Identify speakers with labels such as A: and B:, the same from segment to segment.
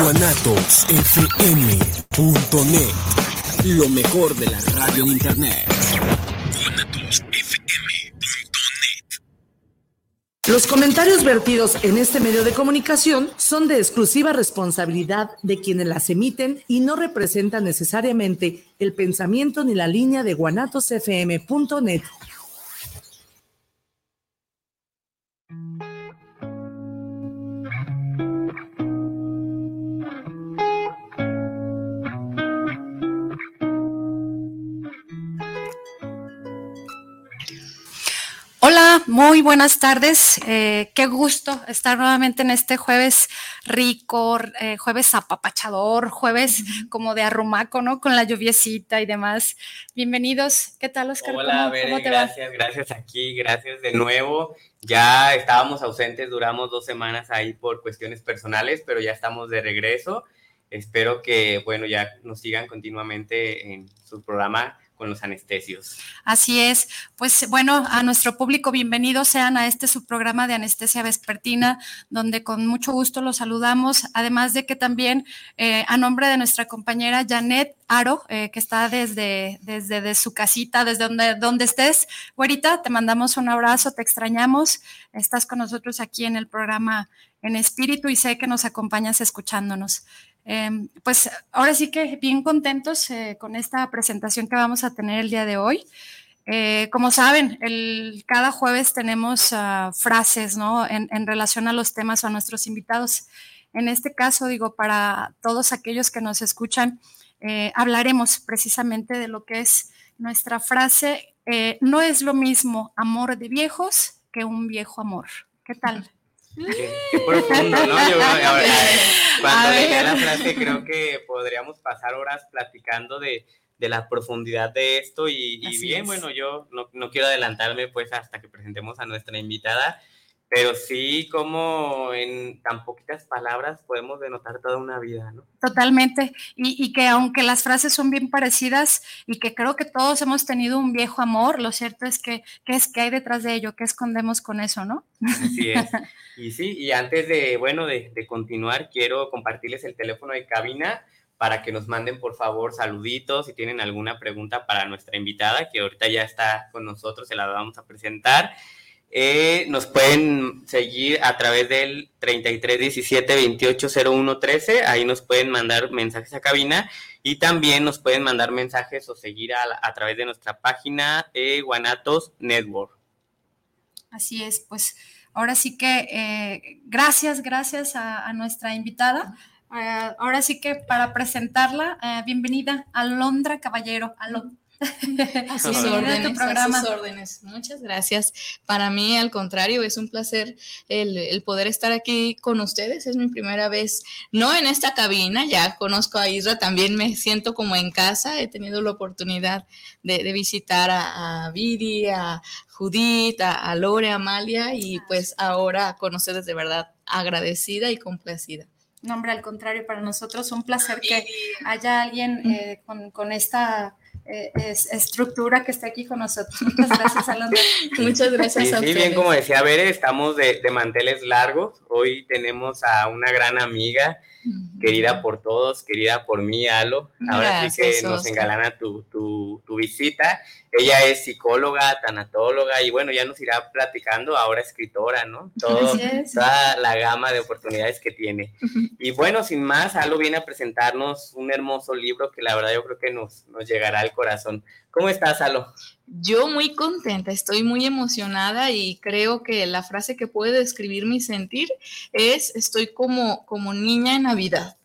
A: guanatosfm.net. Lo mejor de la radio en internet.
B: Los comentarios vertidos en este medio de comunicación son de exclusiva responsabilidad de quienes las emiten y no representan necesariamente el pensamiento ni la línea de guanatosfm.net.
C: Hola, muy buenas tardes. Eh, qué gusto estar nuevamente en este jueves rico, eh, jueves apapachador, jueves como de arrumaco, ¿no? Con la lluviecita y demás. Bienvenidos. ¿Qué tal, Oscar?
D: Hola, ¿Cómo, gracias, gracias aquí, gracias de nuevo. Ya estábamos ausentes, duramos dos semanas ahí por cuestiones personales, pero ya estamos de regreso. Espero que, bueno, ya nos sigan continuamente en su programa con los anestesios.
C: Así es. Pues bueno, a nuestro público, bienvenidos sean a este subprograma de anestesia vespertina, donde con mucho gusto los saludamos, además de que también eh, a nombre de nuestra compañera Janet Aro, eh, que está desde, desde su casita, desde donde, donde estés, güerita, te mandamos un abrazo, te extrañamos, estás con nosotros aquí en el programa en espíritu y sé que nos acompañas escuchándonos. Em, pues ahora sí que bien contentos eh, con esta presentación que vamos a tener el día de hoy. Eh, como saben, cada jueves tenemos ah, frases ¿no? En, relación a los temas o a nuestros invitados. En este caso, digo, para todos aquellos que nos escuchan, eh, hablaremos precisamente de lo que es nuestra frase, no es lo mismo amor de viejos que un viejo amor. ¿Qué tal?
D: Qué, profundo, ¿no? Yo, cuando leía la frase creo que podríamos pasar horas platicando de, de la profundidad de esto y, y bien, bueno, yo no, no, quiero adelantarme pues hasta que presentemos a nuestra invitada, pero sí como en tan poquitas palabras podemos denotar toda una vida, ¿no?
C: Totalmente, y, y, que aunque las frases son bien parecidas y que creo que todos hemos tenido un viejo amor, lo cierto es que, ¿qué es que hay detrás de ello? ¿Qué escondemos con eso, no?
D: Así es. Y sí, y antes de, bueno, de, de continuar, quiero compartirles el teléfono de cabina para que nos manden por favor saluditos si tienen alguna pregunta para nuestra invitada, que ahorita ya está con nosotros, se la vamos a presentar. Eh, nos pueden seguir a través del 33 17 28 01 13. Ahí nos pueden mandar mensajes a cabina y también nos pueden mandar mensajes o seguir a, través de nuestra página eh, Guanatos Network.
C: Así es, pues ahora sí que eh, gracias, gracias a, nuestra invitada. Uh, ahora sí que para presentarla, bienvenida a Londra Caballero.
E: A sus, órdenes, a sus órdenes. Muchas gracias. Para mí, al contrario, es un placer el, el, poder estar aquí con ustedes. Es mi primera vez, no en esta cabina, ya conozco a Isra, también me siento como en casa. He tenido la oportunidad de, de visitar a, a Viri, a Judith, a, a Lore, a Amalia y pues ahora con ustedes de verdad agradecida y complacida.
C: No, hombre, al contrario, para nosotros un placer que haya alguien eh, con, con esta eh, es, estructura que está aquí con nosotros. Muchas gracias, Alondra.
E: Muchas gracias
D: sí,
E: a
D: Sí, bien, como decía Bere, estamos de, de, manteles largos. Hoy tenemos a una gran amiga. Querida por todos, querida por mí, Alo. Ahora gracias, sí que Oscar. nos engalana tu, tu, tu visita. Ella es psicóloga, tanatóloga y bueno, ya nos irá platicando, ahora escritora, ¿no? Todo, toda la gama de oportunidades que tiene. Y bueno, sin más, Alo viene a presentarnos un hermoso libro que la verdad yo creo que nos, nos llegará al corazón. ¿Cómo estás, Alo?
E: Yo muy contenta, estoy muy emocionada y creo que la frase que puede describir mi sentir es estoy como, como niña en Navidad.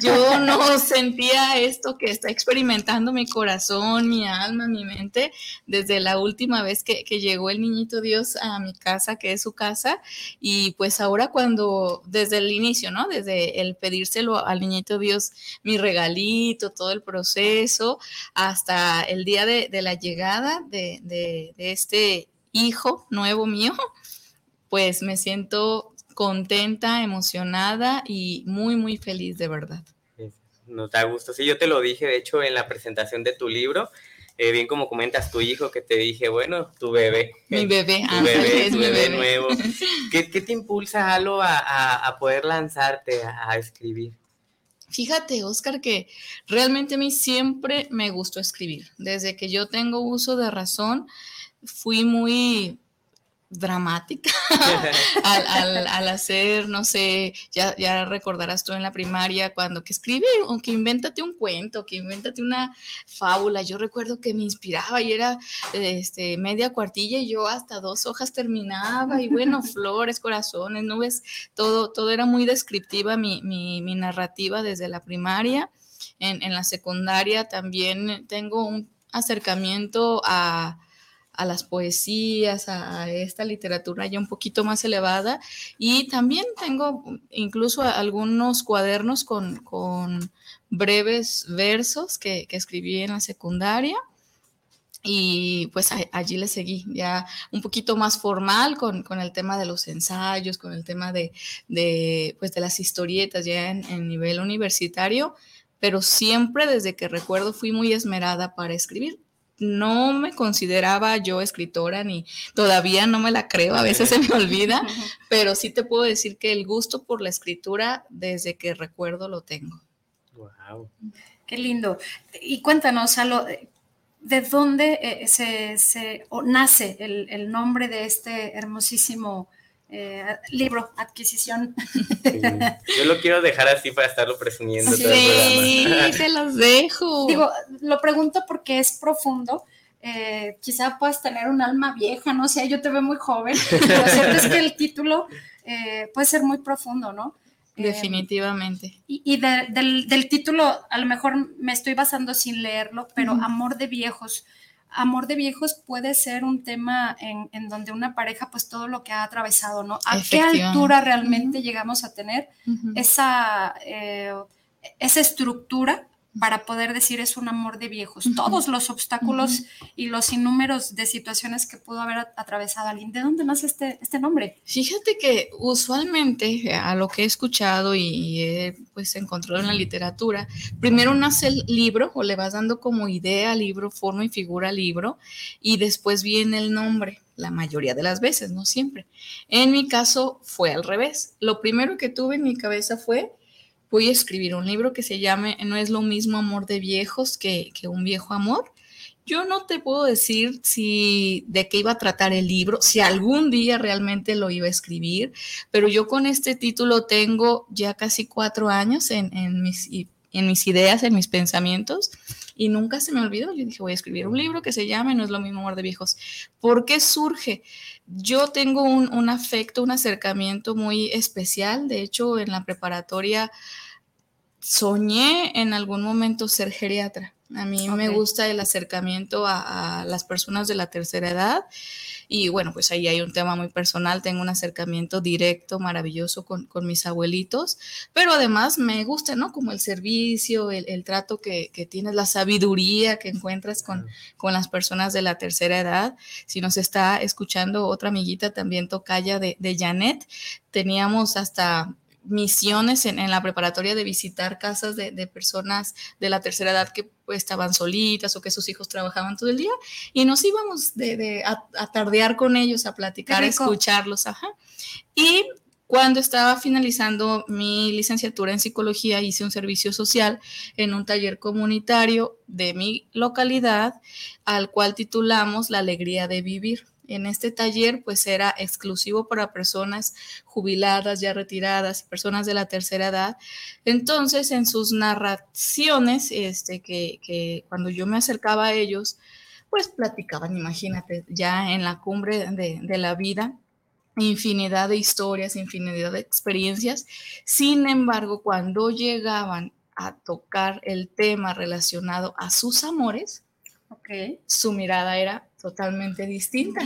E: Yo no sentía esto que está experimentando mi corazón, mi alma, mi mente, desde la última vez que, que, llegó el niñito Dios a mi casa, que es su casa, y pues ahora cuando, desde el inicio, ¿no? Desde el pedírselo al niñito Dios, mi regalito, todo el proceso, hasta el día de, de la llegada de, de, de este hijo nuevo mío, pues me siento contenta, emocionada y muy, muy feliz de verdad.
D: Nos da gusto. Sí, yo te lo dije, de hecho, en la presentación de tu libro, eh, bien como comentas tu hijo, que te dije, bueno, tu bebé.
E: Mi bebé,
D: tu bebé, es tu mi bebé, bebé. nuevo. ¿Qué, ¿Qué, te impulsa, Alo, a, a, a poder lanzarte a, a, escribir?
E: Fíjate, Oscar, que realmente a mí siempre me gustó escribir. Desde que yo tengo uso de razón, fui muy dramática al, hacer, no sé, ya, ya recordarás tú en la primaria cuando que escribe o que invéntate un cuento, que invéntate una fábula. Yo recuerdo que me inspiraba y era este, media cuartilla y yo hasta dos hojas terminaba y bueno, flores, corazones, nubes, todo, todo era muy descriptiva mi, mi, mi narrativa desde la primaria. En, en la secundaria también tengo un acercamiento a a las poesías, a, esta literatura ya un poquito más elevada. Y también tengo incluso algunos cuadernos con, breves versos que, escribí en la secundaria. Y pues allí le seguí, ya un poquito más formal con, el tema de los ensayos, con el tema de, pues de las historietas ya en, en nivel universitario, pero siempre desde que recuerdo fui muy esmerada para escribir no me consideraba yo escritora ni todavía no me la creo, a veces se me olvida, pero sí te puedo decir que el gusto por la escritura desde que recuerdo lo tengo.
C: Wow. Qué lindo. Y cuéntanos, Alo, ¿de dónde eh, se, nace el, nombre de este hermosísimo eh, libro, adquisición.
D: Yo lo quiero dejar así para estarlo presumiendo.
E: Sí, te los dejo.
C: Digo, lo pregunto porque es profundo. Eh, quizá puedas tener un alma vieja, no sé, yo te veo muy joven, pero cierto es que el título eh, puede ser muy profundo, ¿no?
E: Definitivamente.
C: y, del, del, título, a lo mejor me estoy basando sin leerlo, pero Amor de Viejos amor de viejos puede ser un tema en, donde una pareja, pues todo lo que ha atravesado, ¿no? ¿A qué altura realmente llegamos a tener esa, eh, esa estructura para poder decir es un amor de viejos. Todos los obstáculos y los innúmeros de situaciones que pudo haber atravesado alguien. ¿De dónde nace este, este nombre?
E: Fíjate que usualmente a lo que he escuchado y he pues encontrado en la literatura, primero nace el libro o le vas dando como idea libro, forma y figura libro y después viene el nombre la mayoría de las veces, no siempre. En mi caso fue al revés. Lo primero que tuve en mi cabeza fue voy a escribir un libro que se llame No es lo mismo amor de viejos que, un viejo amor. Yo no te puedo decir si de qué iba a tratar el libro, si algún día realmente lo iba a escribir, pero yo con este título tengo ya casi cuatro años en, mis, en mis ideas, en mis pensamientos, y nunca se me olvidó. Yo dije, voy a escribir un libro que se llame No es lo mismo amor de viejos. ¿Por qué surge? Yo tengo un, un afecto, un acercamiento muy especial. De hecho, en la preparatoria soñé en algún momento ser geriatra. A mí me gusta el acercamiento a, las personas de la tercera edad y bueno, pues ahí hay un tema muy personal, tengo un acercamiento directo, maravilloso con, mis abuelitos, pero además me gusta, ¿no? Como el servicio, el, trato que, tienes, la sabiduría que encuentras con, con, las personas de la tercera edad. Si nos está escuchando otra amiguita también tocaya de, de Janet, teníamos hasta misiones en, la preparatoria de visitar casas de, personas de la tercera edad que pues, estaban solitas o que sus hijos trabajaban todo el día y nos íbamos de, a, tardear con ellos, a platicar, a escucharlos. Ajá. Y cuando estaba finalizando mi licenciatura en psicología, hice un servicio social en un taller comunitario de mi localidad, al cual titulamos La alegría de vivir en este taller pues era exclusivo para personas jubiladas, ya retiradas, personas de la tercera edad. Entonces en sus narraciones, este, que, que cuando yo me acercaba a ellos, pues platicaban, imagínate, ya en la cumbre de, de la vida, infinidad de historias, infinidad de experiencias. Sin embargo, cuando llegaban a tocar el tema relacionado a sus amores, okay. su mirada era totalmente distinta.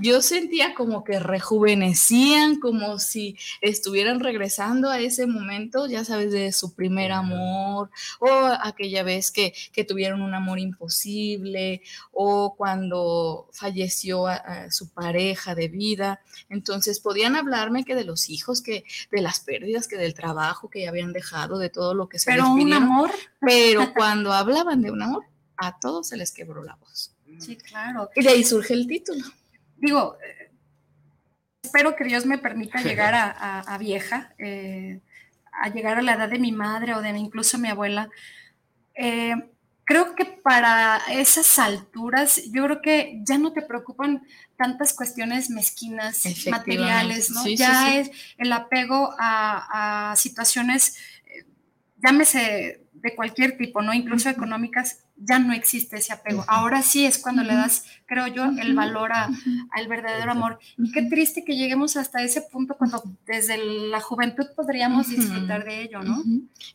E: Yo sentía como que rejuvenecían, como si estuvieran regresando a ese momento, ya sabes, de su primer amor, o aquella vez que, tuvieron un amor imposible, o cuando falleció su pareja de vida. Entonces podían hablarme que de los hijos, que de las pérdidas, que del trabajo que habían dejado, de todo lo que se
C: Pero un amor.
E: Pero cuando hablaban de un amor, a todos se les quebró la voz.
C: Sí, claro.
E: Y de ahí surge el título.
C: Digo, eh, espero que Dios me permita llegar a, vieja. Eh, a llegar a la edad de mi madre o de incluso mi abuela, eh, creo que para esas alturas, yo creo que ya no te preocupan tantas cuestiones mezquinas, materiales, ¿no? ya es el apego a, a situaciones, eh, llámese de cualquier tipo, ¿no? Incluso económicas, ya no existe ese apego. Ahora sí es cuando le das, creo yo, el valor al verdadero amor. Y qué triste que lleguemos hasta ese punto cuando desde la juventud podríamos disfrutar de ello, ¿no?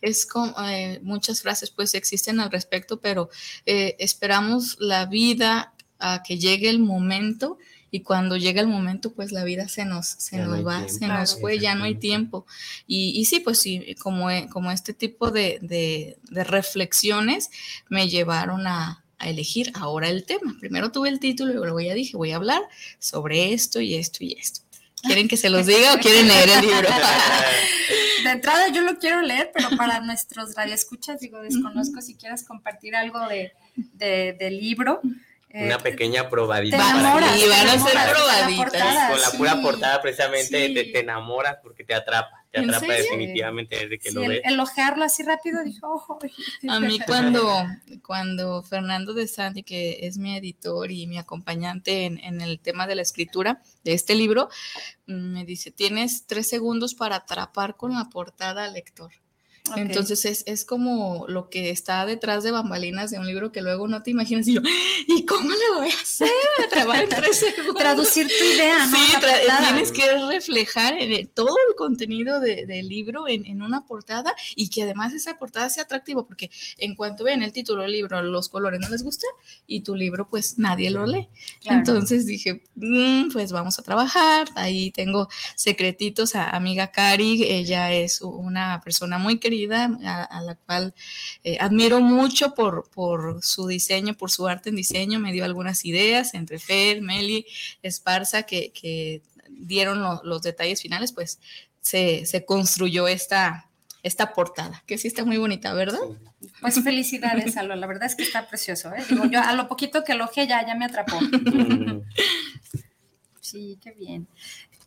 E: Es como eh, muchas frases pues existen al respecto, pero eh, esperamos la vida a que llegue el momento y cuando llega el momento, pues la vida se nos, se nos va, se nos fue, ya no hay tiempo. Y, y sí, pues sí, como, como este tipo de, de, reflexiones me llevaron a, a, elegir ahora el tema. Primero tuve el título y luego ya dije, voy a hablar sobre esto y esto y esto. ¿Quieren que se los diga o quieren leer el libro?
C: De entrada yo lo quiero leer, pero para nuestros radioescuchas, digo, desconozco si quieras compartir algo de, de, del libro.
D: Una eh, pequeña probadita.
C: Te enamoras,
E: y van a ser probaditas.
D: con la pura portada precisamente te, enamoras porque te atrapa, te atrapa definitivamente desde que lo ves.
C: El, ojearlo así rápido, dijo, ojo.
E: A mí cuando, cuando Fernando de Santi, que es mi editor y mi acompañante en, en el tema de la escritura de este libro, me dice, tienes tres segundos para atrapar con la portada al lector. Entonces es, es, como lo que está detrás de bambalinas de un libro que luego no te imaginas y yo, ¿y cómo le voy a hacer?
C: Traducir tu idea, ¿no?
E: Sí, tienes que reflejar en todo el contenido de, del libro en, en, una portada y que además esa portada sea atractiva porque en cuanto ven el título del libro, los colores no les gustan y tu libro pues nadie lo lee. Entonces dije, mm, pues vamos a trabajar, ahí tengo secretitos a amiga Cari, ella es una persona muy querida a, la cual eh, admiro mucho por, por su diseño, por su arte en diseño, me dio algunas ideas entre Fer, Meli, Esparza, que, dieron los detalles finales, pues se, construyó esta, esta portada, que sí está muy bonita, ¿verdad?
C: Pues felicidades, Alo, la verdad es que está precioso, ¿eh? Digo, yo a lo poquito que elogié ya, ya me atrapó. Sí, qué bien.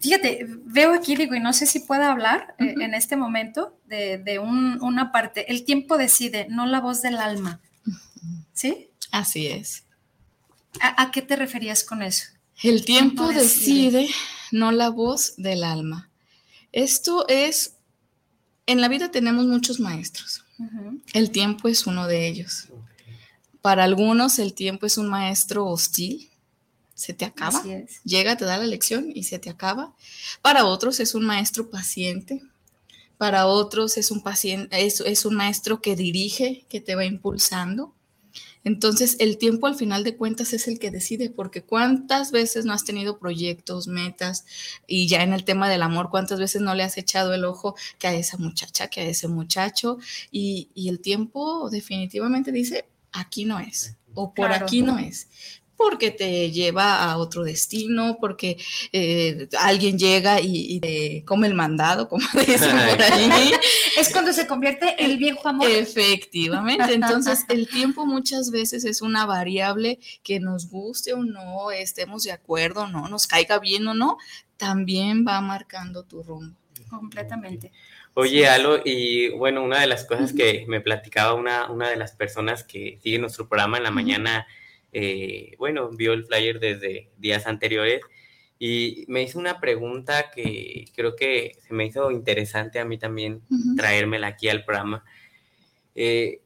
C: Fíjate, veo aquí, digo, y no sé si pueda hablar eh, en este momento de, una parte. El tiempo decide, no la voz del alma. ¿Sí?
E: Así es.
C: ¿A, qué te referías con eso?
E: El tiempo, decide, no la voz del alma. Esto es, en la vida tenemos muchos maestros. El tiempo es uno de ellos. Para algunos el tiempo es un maestro hostil, se te acaba. Llega, te da la lección y se te acaba. Para otros es un maestro paciente. Para otros es un paciente, es, es un maestro que dirige, que te va impulsando. Entonces, el tiempo al final de cuentas es el que decide, porque cuántas veces no has tenido proyectos, metas, y ya en el tema del amor, cuántas veces no le has echado el ojo que a esa muchacha, que a ese muchacho, y, y el tiempo definitivamente dice, aquí no es, o por aquí no es porque te lleva a otro destino, porque eh, alguien llega y, te come el mandado, como dicen por ahí.
C: es cuando se convierte el viejo amor.
E: Efectivamente, entonces el tiempo muchas veces es una variable que nos guste o no, estemos de acuerdo o no, nos caiga bien o no, también va marcando tu rumbo.
C: Completamente.
D: Oye, Alo, y bueno, una de las cosas que me platicaba una, una de las personas que sigue nuestro programa en la mañana, eh, bueno, vio el flyer desde días anteriores y me hizo una pregunta que creo que se me hizo interesante a mí también traérmela aquí al programa. Eh,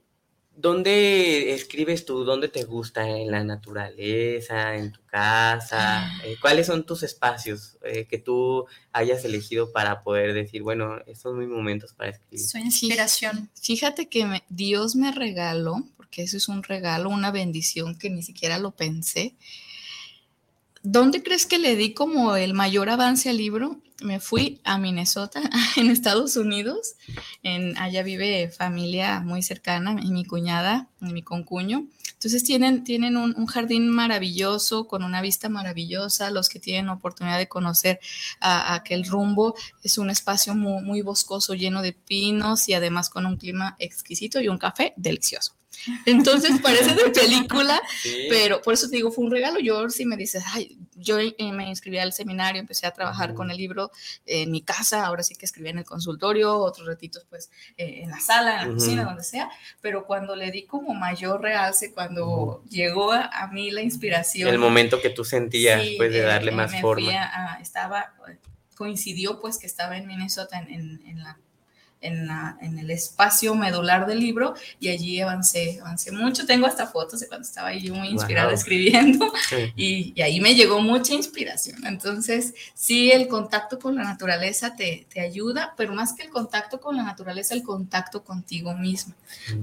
D: ¿Dónde escribes tú? ¿Dónde te gusta? ¿En la naturaleza? ¿En tu casa? Ah. Eh, ¿Cuáles son tus espacios que tú hayas elegido para poder decir, bueno, estos son mis momentos para escribir?
C: Su inspiración.
E: Fíjate que Dios me regaló que eso es un regalo, una bendición que ni siquiera lo pensé. ¿Dónde crees que le di como el mayor avance al libro? Me fui a Minnesota, en Estados Unidos. En, allá vive familia muy cercana, mi cuñada, mi concuño. Entonces tienen, tienen un, jardín maravilloso, con una vista maravillosa. Los que tienen oportunidad de conocer a, aquel rumbo, es un espacio muy boscoso, lleno de pinos y además con un clima exquisito y un café delicioso. Entonces parece de película, pero por eso te digo, fue un regalo. Yo si me dices, ay, yo eh, me inscribí al seminario, empecé a trabajar con el libro en mi casa, ahora sí que escribí en el consultorio, otros ratitos pues eh, en la sala, en la cocina, donde sea, pero cuando le di como mayor realce, cuando llegó a, mí la inspiración.
D: El momento que tú sentías, pues de darle más forma.
E: estaba, coincidió pues que estaba en Minnesota en, en la en, el espacio medular del libro y allí avancé, avancé mucho. Tengo hasta fotos de cuando estaba ahí muy inspirada escribiendo y, ahí me llegó mucha inspiración. Entonces, sí, el contacto con la naturaleza te, te, ayuda, pero más que el contacto con la naturaleza, el contacto contigo mismo.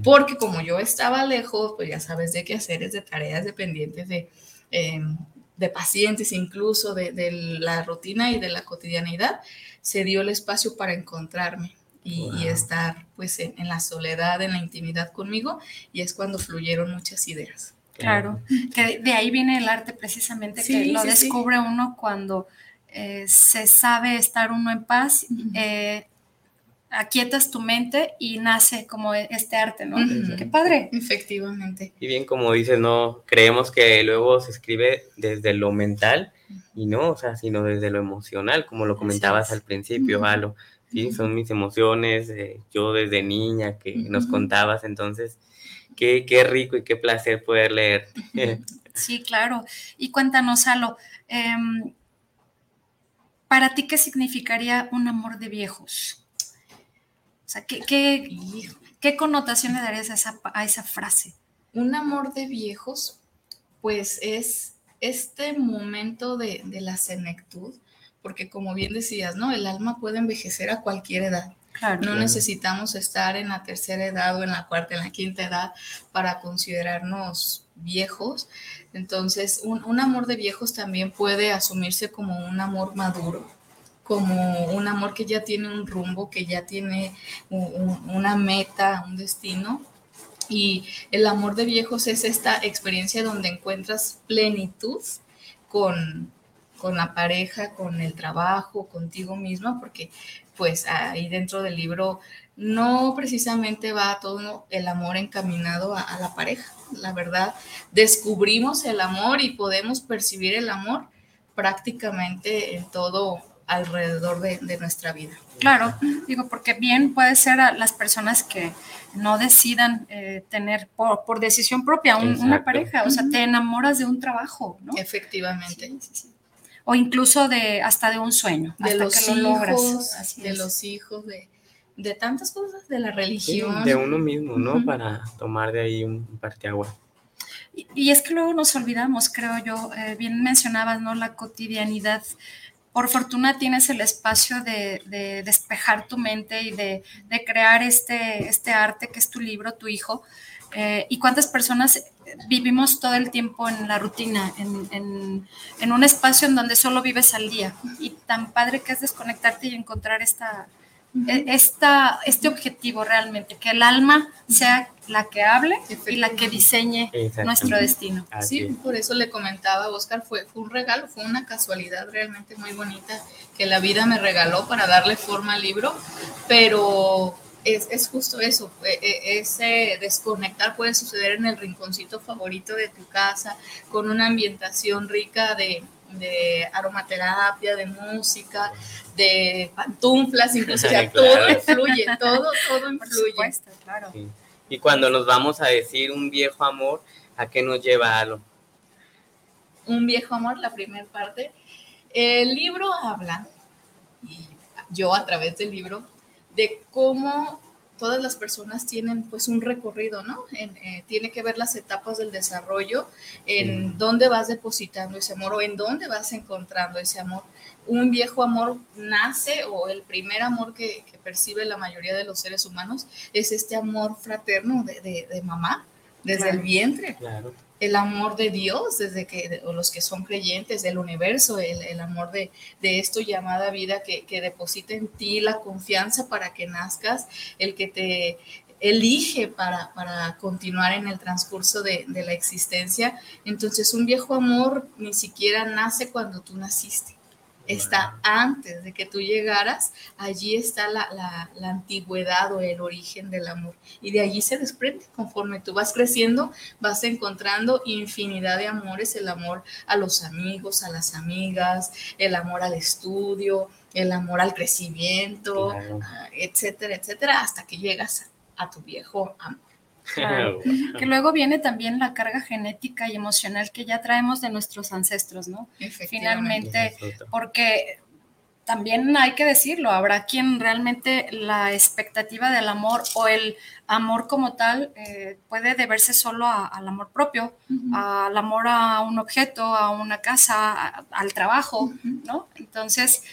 E: Porque como yo estaba lejos, pues ya sabes de qué hacer, es de tareas dependientes de... Em, de pacientes, incluso de, de la rutina y de la cotidianidad, se dio el espacio para encontrarme y, estar pues en, la soledad, en la intimidad conmigo, y es cuando fluyeron muchas ideas.
C: Claro, que de ahí viene el arte precisamente, que lo descubre uno cuando eh, se sabe estar uno en paz, eh, aquietas tu mente y nace como este arte, ¿no? Qué padre.
E: Efectivamente.
D: Y bien, como dices, no, creemos que luego se escribe desde lo mental y no, o sea, sino desde lo emocional, como lo comentabas al principio, Valo. Sí, son mis emociones, eh, yo desde niña que nos contabas, entonces, qué, qué, rico y qué placer poder leer.
C: Sí, claro. Y cuéntanos, Alo, em, ¿para ti qué significaría un amor de viejos? O sea, ¿qué, qué, qué connotación le darías a esa, a esa frase?
E: Un amor de viejos, pues es este momento de, de la senectud, porque como bien decías, ¿no? El alma puede envejecer a cualquier edad. no necesitamos estar en la tercera edad o en la cuarta, en la quinta edad para considerarnos viejos. Entonces, un, amor de viejos también puede asumirse como un amor maduro, como un amor que ya tiene un rumbo, que ya tiene una meta, un destino. Y el amor de viejos es esta experiencia donde encuentras plenitud con, con la pareja, con el trabajo, contigo misma, porque pues ahí dentro del libro no precisamente va todo el amor encaminado a, la pareja. La verdad, descubrimos el amor y podemos percibir el amor prácticamente en todo alrededor de, nuestra vida.
C: Claro, digo, porque bien puede ser a las personas que no decidan eh, tener por, decisión propia una pareja, o sea, te enamoras de un trabajo, ¿no?
E: Efectivamente. Sí, sí,
C: o incluso de hasta de un sueño,
E: de los que lo logras. de los hijos, de, tantas cosas, de la religión.
D: de uno mismo, ¿no? Para tomar de ahí un parteagua.
C: Y, y es que luego nos olvidamos, creo yo, eh, bien mencionabas, ¿no? La cotidianidad. Por fortuna tienes el espacio de, de despejar tu mente y de, de, crear este, este arte que es tu libro, tu hijo. Eh, y cuántas personas vivimos todo el tiempo en la rutina, en, un espacio en donde solo vives al día. Y tan padre que es desconectarte y encontrar esta, e, esta, este objetivo realmente, que el alma sea la que hable y la que diseñe nuestro destino.
E: Sí, por eso le comentaba a Oscar, fue, fue un regalo, fue una casualidad realmente muy bonita que la vida me regaló para darle forma al libro, pero es, justo eso, e, e, ese desconectar puede suceder en el rinconcito favorito de tu casa, con una ambientación rica de, aromaterapia, de música, de pantuflas, incluso todo influye, todo, todo influye. claro.
D: Y cuando nos vamos a decir un viejo amor, ¿a qué nos lleva algo?
E: Un viejo amor, la primera parte. El libro habla, y yo a través del libro, de cómo todas las personas tienen pues un recorrido, ¿no? Eh, tiene que ver las etapas del desarrollo, en dónde vas depositando ese amor o en dónde vas encontrando ese amor. Un viejo amor nace o el primer amor que, percibe la mayoría de los seres humanos es este amor fraterno de, mamá, desde el vientre. Claro el amor de Dios, desde que los que son creyentes del universo, el, amor de, esto llamada vida que, deposita en ti la confianza para que nazcas, el que te elige para, para continuar en el transcurso de, de, la existencia. Entonces un viejo amor ni siquiera nace cuando tú naciste. Está antes de que tú llegaras, allí está la, la, antigüedad o el origen del amor. Y de allí se desprende, conforme tú vas creciendo, vas encontrando infinidad de amores, el amor a los amigos, a las amigas, el amor al estudio, el amor al crecimiento, ah, etcétera, etcétera, hasta que llegas a tu viejo amor.
C: Que luego viene también la carga genética y emocional que ya traemos de nuestros ancestros, ¿no? Finalmente, porque también hay que decirlo, habrá quien realmente la expectativa del amor o el amor como tal eh, puede deberse solo al amor propio, al amor a un objeto, a una casa, al trabajo, ¿no? Entonces,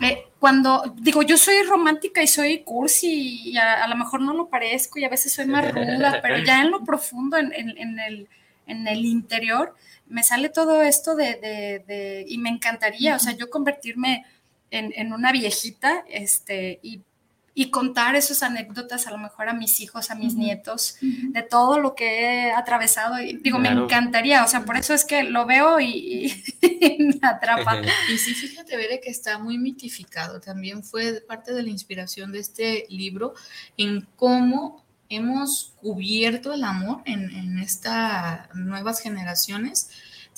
C: eh, cuando digo, yo soy romántica y soy cursi y a, lo mejor no lo parezco y a veces soy más ruda, pero ya en lo profundo, en, el, en el, interior, me sale todo esto de, y me encantaría, o sea, yo convertirme en, en, una viejita este, y y contar esas anécdotas a lo mejor a mis hijos, a mis nietos, de todo lo que he atravesado. Y digo, me encantaría, o sea, por eso es que lo veo y, me atrapa.
E: y sí, fíjate, Bere, que está muy mitificado. También fue parte de la inspiración de este libro en cómo hemos cubierto el amor en, en estas nuevas generaciones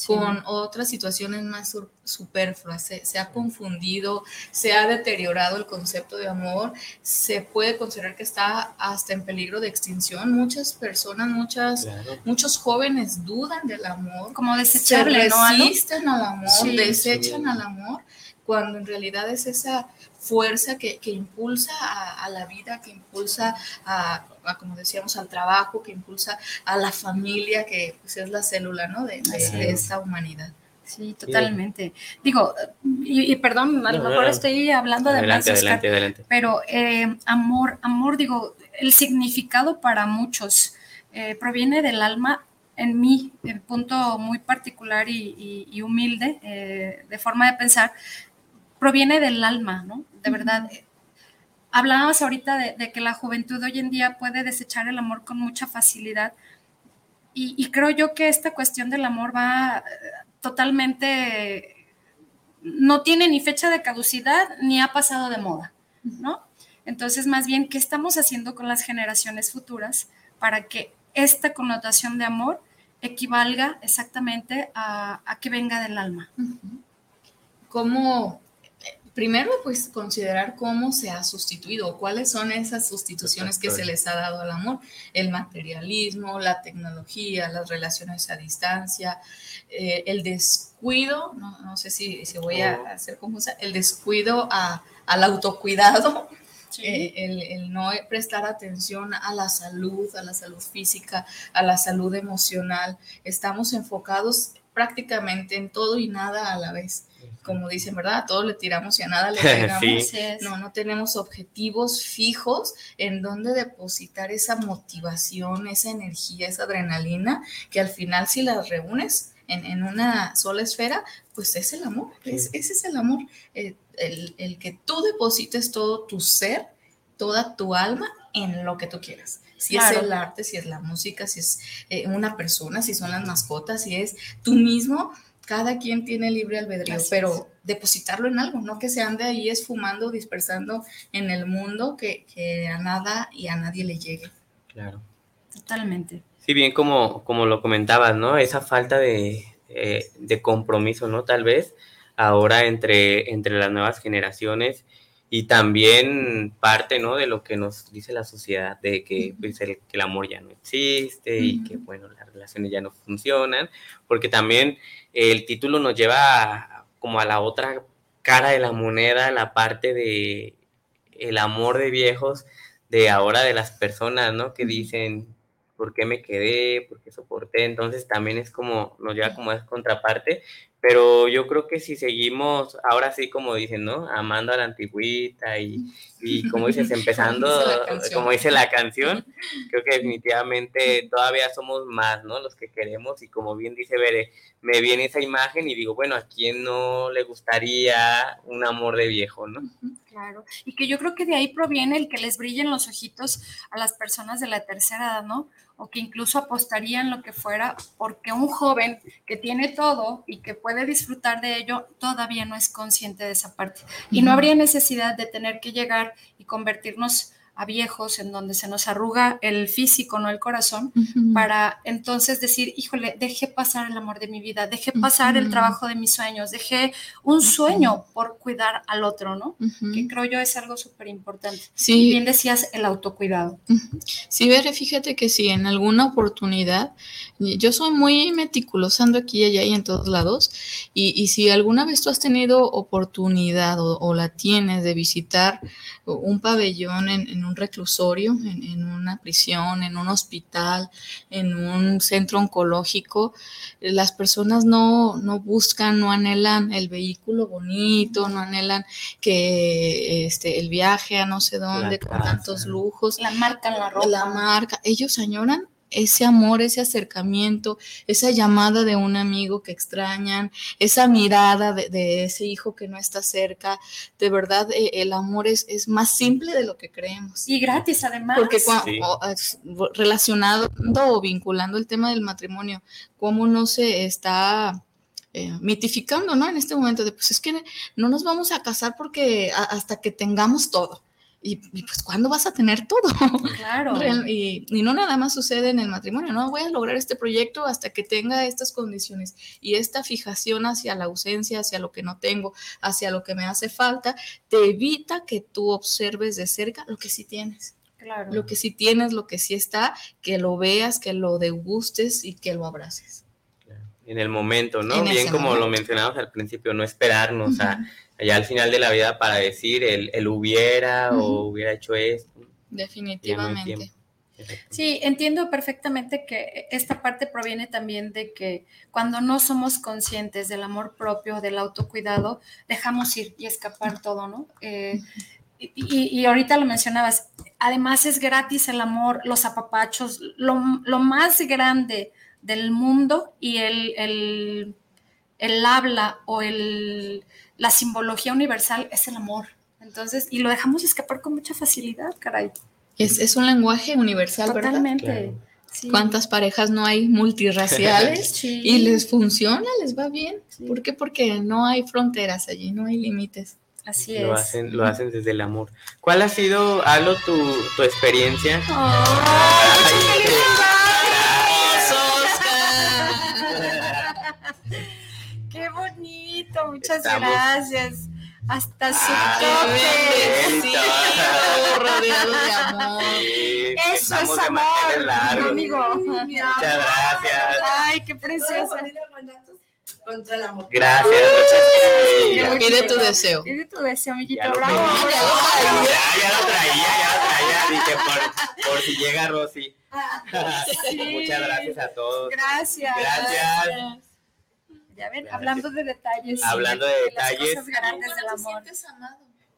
E: con otras situaciones más superfluas. Se, ha confundido, se ha deteriorado el concepto de amor, se puede considerar que está hasta en peligro de extinción. Muchas personas, muchas, muchos jóvenes dudan del amor.
C: Como desecharle,
E: se resisten al amor, desechan al amor, cuando en realidad es esa fuerza que, impulsa a, la vida, que impulsa a, como decíamos, al trabajo, que impulsa a la familia, que pues, es la célula ¿no? de, esta humanidad.
C: Sí, totalmente. Digo, y, perdón, a lo mejor estoy hablando de
D: adelante, adelante, adelante.
C: pero eh, amor, amor, digo, el significado para muchos eh, proviene del alma en mí, en punto muy particular y, humilde, eh, de forma de pensar, proviene del alma, ¿no? De verdad. Hablábamos ahorita de, que la juventud hoy en día puede desechar el amor con mucha facilidad y, creo yo que esta cuestión del amor va eh, totalmente, no tiene ni fecha de caducidad ni ha pasado de moda, ¿no? Entonces, más bien, ¿qué estamos haciendo con las generaciones futuras para que esta connotación de amor equivalga exactamente a, que venga del alma?
E: ¿Cómo primero, pues considerar cómo se ha sustituido, cuáles son esas sustituciones que se les ha dado al amor, el materialismo, la tecnología, las relaciones a distancia, eh, el descuido, no, sé si, se voy a oh. hacer confusa, el descuido al autocuidado. Eh, el, el, no prestar atención a la salud, a la salud física, a la salud emocional. Estamos enfocados prácticamente en todo y nada a la vez como dicen, ¿verdad? A todos le tiramos y a nada le tiramos. No, no tenemos objetivos fijos en donde depositar esa motivación, esa energía, esa adrenalina, que al final si las reúnes en, una sola esfera, pues es el amor, ese es el amor, eh, el, que tú deposites todo tu ser, toda tu alma en lo que tú quieras. Si es el arte, si es la música, si es eh, una persona, si son las mascotas, si es tú mismo, cada quien tiene libre albedrío, pero depositarlo en algo, no que se ande ahí esfumando, dispersando en el mundo que, a nada y a nadie le llegue.
D: Claro.
C: Totalmente.
D: Sí, bien como, como lo comentabas, ¿no? Esa falta de, eh, de compromiso, ¿no? Tal vez ahora entre, entre las nuevas generaciones y también parte, ¿no? De lo que nos dice la sociedad, de que, pues, el, que el amor ya no existe y que, bueno, las relaciones ya no funcionan, porque también el título nos lleva como a la otra cara de la moneda, la parte de el amor de viejos, de ahora de las personas, ¿no? Que dicen, ¿por qué me quedé? ¿Por qué soporté? Entonces también es como, nos lleva como a esa contraparte, pero yo creo que si seguimos, ahora sí, como dicen, ¿no? Amando a la antigüita y, y como dices, empezando, como dice la canción, creo que definitivamente todavía somos más, ¿no? Los que queremos y como bien dice Bere, me viene esa imagen y digo, bueno, ¿a quién no le gustaría un amor de viejo, ¿no?
C: Claro, y que yo creo que de ahí proviene el que les brillen los ojitos a las personas de la tercera edad, ¿no? O que incluso apostarían lo que fuera porque un joven que tiene todo y que puede puede disfrutar de ello, todavía no es consciente de esa parte. Y no habría necesidad de tener que llegar y convertirnos a viejos en donde se nos arruga el físico, no el corazón, para entonces decir, híjole, dejé pasar el amor de mi vida, dejé pasar el trabajo de mis sueños, dejé un sueño por cuidar al otro, ¿no? Que creo yo es algo súper importante. Sí. bien decías el autocuidado.
E: Sí, Bere, fíjate que si en alguna oportunidad, yo soy muy meticulosando aquí, allá y en todos lados, y, si alguna vez tú has tenido oportunidad o, la tienes de visitar un pabellón en un reclusorio, en, una prisión, en un hospital, en un centro oncológico, las personas no, no buscan, no anhelan el vehículo bonito, no anhelan que este, el viaje a no sé dónde con tantos lujos.
C: La marca, la ropa.
E: La marca. Ellos añoran ese amor, ese acercamiento, esa llamada de un amigo que extrañan, esa mirada de, ese hijo que no está cerca, de verdad eh, el amor es, es, más simple de lo que creemos.
C: Y gratis además.
E: Porque relacionado o vinculando el tema del matrimonio, cómo no se está... Eh, mitificando, ¿no? En este momento de, pues es que no nos vamos a casar porque hasta que tengamos todo. Y, pues, ¿cuándo vas a tener todo? Claro. y, no nada más sucede en el matrimonio, no voy a lograr este proyecto hasta que tenga estas condiciones. Y esta fijación hacia la ausencia, hacia lo que no tengo, hacia lo que me hace falta, te evita que tú observes de cerca lo que sí tienes. Claro. Lo que sí tienes, lo que sí está, que lo veas, que lo degustes y que lo abraces.
D: En el momento, ¿no? Bien como lo mencionamos al principio, no esperarnos a allá al final de la vida para decir el, hubiera o hubiera hecho esto.
E: Definitivamente.
C: Sí, entiendo perfectamente que esta parte proviene también de que cuando no somos conscientes del amor propio, del autocuidado, dejamos ir y escapar todo, ¿no? Eh, y, ahorita lo mencionabas, además es gratis el amor, los apapachos, lo, más grande del mundo y el, el, el habla o el, la simbología universal es el amor. Entonces, y lo dejamos escapar con mucha facilidad, caray.
E: Es, un lenguaje universal,
C: Totalmente.
E: ¿Cuántas parejas no hay multirraciales y les funciona, les va bien? ¿Por qué? Porque no hay fronteras allí, no hay límites.
C: Así es.
D: Lo hacen, lo hacen desde el amor. ¿Cuál ha sido, Alo, tu, tu experiencia?
C: ¡Qué Muchas gracias. Hasta su toque.
E: rodeado de amor.
C: Eso es amor, amigo.
D: Muchas gracias.
C: Ay, qué precioso.
B: Contra el amor.
D: Gracias, muchas
E: gracias. Pide tu deseo.
C: Pide tu deseo, amiguito.
D: Ya
C: Bravo.
D: Ya, ya, lo traía, ya lo traía. Dije, por, por si llega Rosy. Muchas gracias a todos.
C: Gracias.
D: Gracias.
C: Ya ven, hablando de detalles.
D: Hablando de detalles.
C: Las cosas grandes del amor.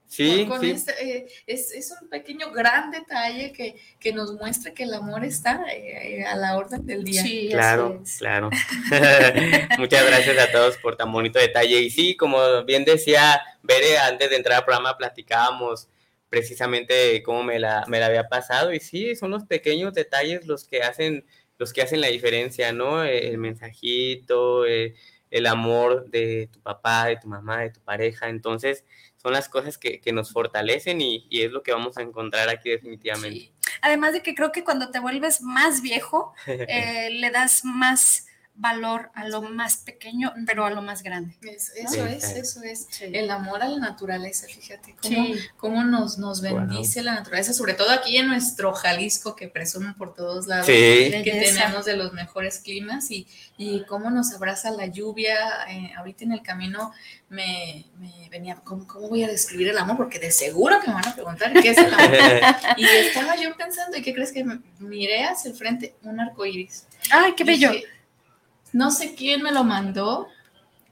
D: Sí, sí.
E: Este, eh, es, es, un pequeño gran detalle que, que nos muestra que el amor está eh, a la orden del día.
D: Sí, claro, claro. Muchas gracias a todos por tan bonito detalle. Y sí, como bien decía Bere, antes de entrar al programa platicábamos precisamente cómo me la, me la había pasado. Y sí, son los pequeños detalles los que hacen, los que hacen la diferencia, ¿no? El mensajito, eh, el amor de tu papá, de tu mamá, de tu pareja. Entonces, son las cosas que, nos fortalecen y, es lo que vamos a encontrar aquí definitivamente.
C: Además de que creo que cuando te vuelves más viejo, eh, le das más valor a lo más pequeño, pero a lo más grande.
E: eso es, eso es. El amor a la naturaleza, fíjate, cómo, cómo nos, nos bendice la naturaleza, sobre todo aquí en nuestro Jalisco, que presumen por todos lados, que tenemos de los mejores climas, y, y cómo nos abraza la lluvia. Eh, ahorita en el camino me, me venía, ¿cómo, ¿cómo, voy a describir el amor? Porque de seguro que me van a preguntar qué es el amor. y estaba yo pensando, ¿y qué crees que miré hacia el frente? Un arco iris.
C: ¡Ay, qué bello!
E: No sé quién me lo mandó,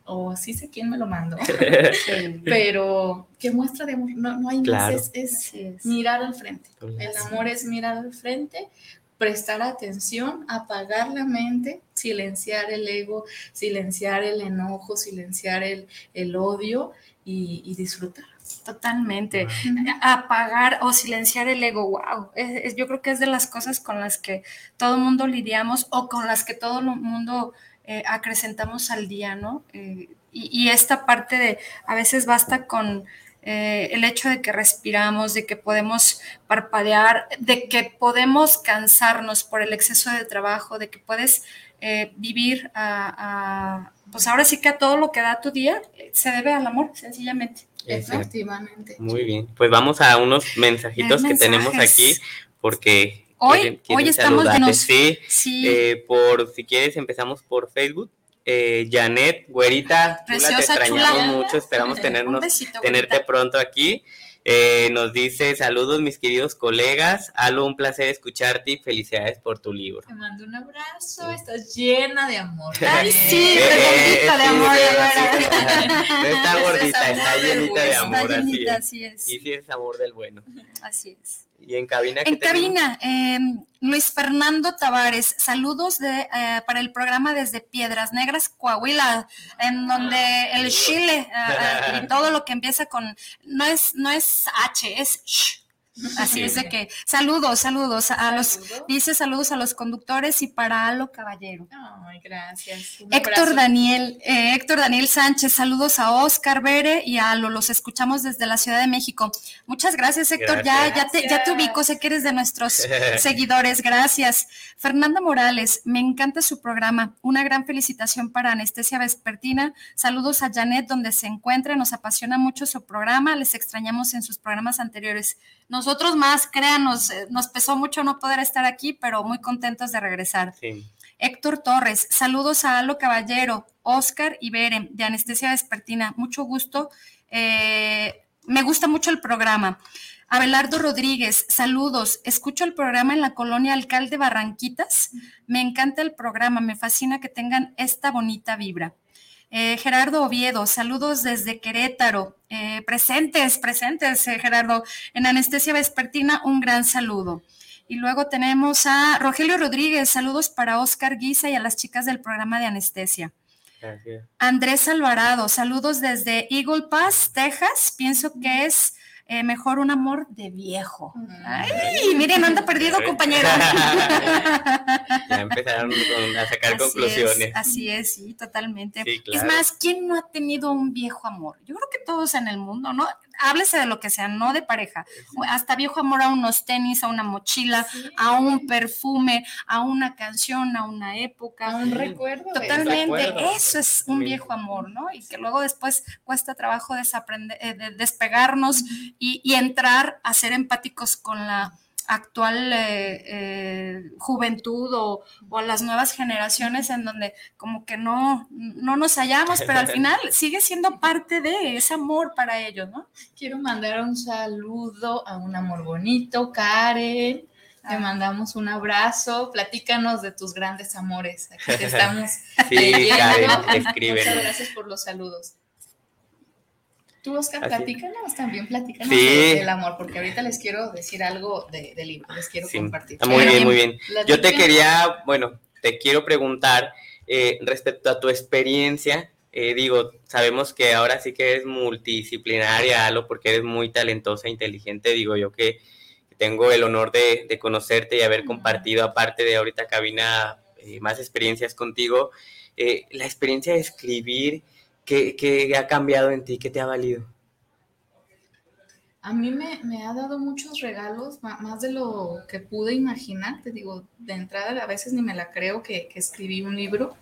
E: o sí sé quién me lo mandó, pero qué muestra de amor, no, hay más, es, mirar al frente. El amor es mirar al frente, prestar atención, apagar la mente, silenciar el ego, silenciar el enojo, silenciar el, el odio y, disfrutar.
C: Totalmente. Apagar o silenciar el ego, wow. yo creo que es de las cosas con las que todo el mundo lidiamos o con las que todo el mundo eh, acrecentamos al día, ¿no? Eh, y, esta parte de, a veces basta con eh, el hecho de que respiramos, de que podemos parpadear, de que podemos cansarnos por el exceso de trabajo, de que puedes vivir a, pues ahora sí que a todo lo que da tu día se debe al amor, sencillamente.
E: Efectivamente.
D: Muy bien, pues vamos a unos mensajitos que tenemos aquí porque
C: Hoy, hoy estamos de
D: Sí, sí. Eh, por si quieres empezamos por Facebook. Eh, Janet, güerita,
C: Preciosa,
D: te extrañamos mucho, esperamos tenernos, tenerte pronto aquí. Eh, nos dice, saludos mis queridos colegas, Alo, un placer escucharte y felicidades por tu libro.
E: Te mando un abrazo, estás llena de amor.
C: Ay, sí, gordita de amor.
D: No está gordita, está llenita de amor,
C: así es.
D: Y sí es amor del bueno.
C: Así es.
D: ¿Y en cabina?
C: En cabina, em, Luis Fernando Tavares, saludos de, eh, para el programa desde Piedras Negras, Coahuila, en donde el Chile eh, eh, y todo lo que empieza con, no es, no es H, es sh. Así es de que, saludos, saludos a los, dice saludos a los conductores y para Alo Caballero.
E: Ay, gracias.
C: Héctor Daniel, eh, Héctor Daniel Sánchez, saludos a Oscar Bere y a Alo, los escuchamos desde la Ciudad de México. Muchas gracias, Héctor, ya, ya te, ya te ubico, sé que eres de nuestros seguidores, gracias. Fernanda Morales, me encanta su programa, una gran felicitación para Anestesia Vespertina, saludos a Janet donde se encuentra, nos apasiona mucho su programa, les extrañamos en sus programas anteriores. Nosotros más, créanos, eh, nos pesó mucho no poder estar aquí, pero muy contentos de regresar. Héctor Torres, saludos a Alo Caballero, Oscar y Bere de Anestesia Vespertina. Mucho gusto. Eh, me gusta mucho el programa. Abelardo Rodríguez, saludos. Escucho el programa en la colonia Alcalde Barranquitas. Me encanta el programa, me fascina que tengan esta bonita vibra. Eh, Gerardo Oviedo, saludos desde Querétaro. Eh, presentes, presentes, eh, Gerardo. En Anestesia Vespertina, un gran saludo. Y luego tenemos a Rogelio Rodríguez, saludos para Oscar Guisa y a las chicas del programa de Anestesia. Gracias. Andrés Alvarado, saludos desde Eagle Pass, Texas. Pienso que es eh, mejor un amor de viejo. Ay, miren, anda perdido, compañero.
D: ya empezaron a sacar conclusiones.
C: así es, sí, totalmente. Es más, ¿quién no ha tenido un viejo amor? Yo creo que todos en el mundo, ¿no? Háblese de lo que sea, no de pareja. Hasta viejo amor a unos tenis, a una mochila, a un perfume, a una canción, a una época.
E: A un recuerdo.
C: Totalmente. Eso es un viejo amor, ¿no? Y que luego después cuesta trabajo desaprender, eh, despegarnos y, entrar a ser empáticos con la actual eh, eh, juventud o, o, las nuevas generaciones en donde como que no, no nos hallamos, pero al final sigue siendo parte de ese amor para ellos, ¿no?
E: Quiero mandar un saludo a un amor bonito, Karen. Te ah. mandamos un abrazo, platícanos de tus grandes amores. Aquí te estamos.
D: sí, Karen,
E: Muchas gracias por los saludos. Tú, Oscar, platícanos también, platícanos del amor, porque ahorita les quiero decir algo de, libro, les quiero compartir.
D: Muy bien, muy bien. Yo te quería, bueno, te quiero preguntar eh, respecto a tu experiencia. Eh, digo, sabemos que ahora sí que eres multidisciplinaria, lo porque eres muy talentosa e inteligente. Digo yo que tengo el honor de, conocerte y haber compartido, aparte de ahorita cabina, eh, más experiencias contigo. la experiencia de escribir ¿Qué, ha cambiado en ti? ¿Qué te ha valido?
E: A mí me, ha dado muchos regalos, más de lo que pude imaginar. Te digo, de entrada a veces ni me la creo que, que escribí un libro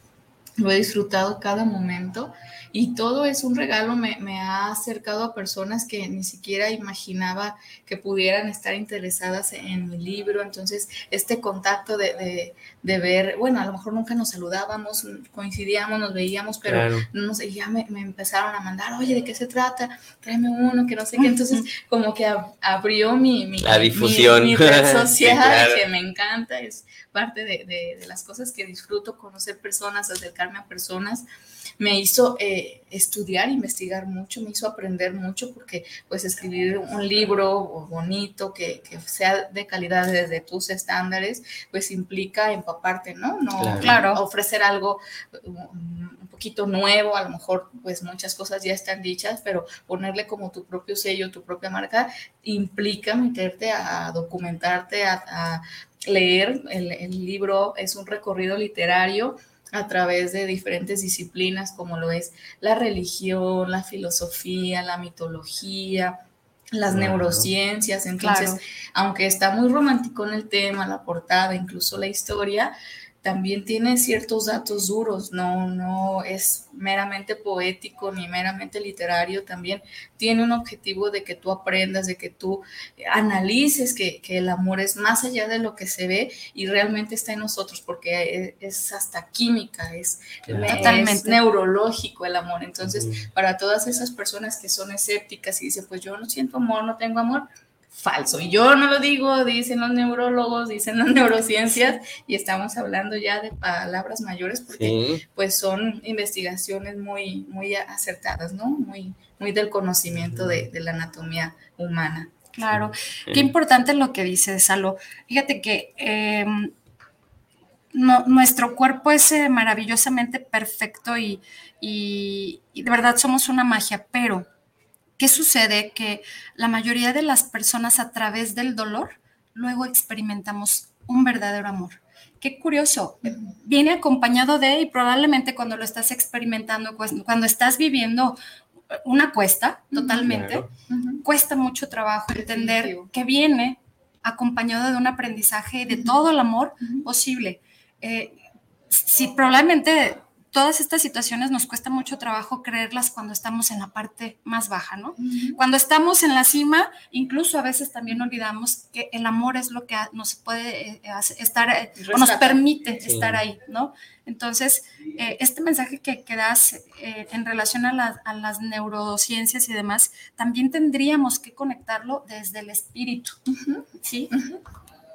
E: lo he disfrutado cada momento y todo es un regalo, me, ha acercado a personas que ni siquiera imaginaba que pudieran estar interesadas en mi libro, entonces este contacto de, ver, bueno, a lo mejor nunca nos saludábamos, coincidíamos, nos veíamos, pero no sé, ya me, empezaron a mandar, oye, ¿de qué se trata? Tráeme uno, que no sé qué, entonces como que abrió mi, mi,
D: La difusión.
E: mi, red social, que me encanta, es parte de, las cosas que disfruto, conocer personas, acercarme a personas, me hizo eh, estudiar, investigar mucho, me hizo aprender mucho porque pues escribir un libro bonito que, sea de calidad desde tus estándares, pues implica empaparte, ¿no? No
C: claro.
E: ofrecer algo un poquito nuevo, a lo mejor pues muchas cosas ya están dichas, pero ponerle como tu propio sello, tu propia marca, implica meterte a documentarte, a leer. El, libro es un recorrido literario a través de diferentes disciplinas como lo es la religión, la filosofía, la mitología, las neurociencias. Entonces, aunque está muy romántico en el tema, la portada, incluso la historia, también tiene ciertos datos duros, no, no es meramente poético ni meramente literario, también tiene un objetivo de que tú aprendas, de que tú analices que, el amor es más allá de lo que se ve y realmente está en nosotros, porque es, hasta química, es, es, neurológico el amor. Entonces, para todas esas personas que son escépticas y dicen, pues yo no siento amor, no tengo amor, falso. Y yo no lo digo, dicen los neurólogos, dicen las neurociencias, y estamos hablando ya de palabras mayores porque pues son investigaciones muy, muy acertadas, ¿no? Muy, muy del conocimiento de, la anatomía humana.
C: Claro, qué importante lo que dice Salo. Fíjate que em, nuestro cuerpo es eh, maravillosamente perfecto y, y de verdad somos una magia, pero ¿Qué sucede? Que la mayoría de las personas a través del dolor luego experimentamos un verdadero amor. Qué curioso, viene acompañado de, y probablemente cuando lo estás experimentando, cuando estás viviendo una cuesta totalmente, cuesta mucho trabajo entender que viene acompañado de un aprendizaje y de todo el amor posible. Eh, si probablemente todas estas situaciones nos cuesta mucho trabajo creerlas cuando estamos en la parte más baja, ¿no? Cuando estamos en la cima, incluso a veces también olvidamos que el amor es lo que nos puede eh, estar eh, o nos permite estar ahí, ¿no? Entonces, eh, este mensaje que, que das en relación a, las neurociencias y demás, también tendríamos que conectarlo desde el espíritu, ¿sí?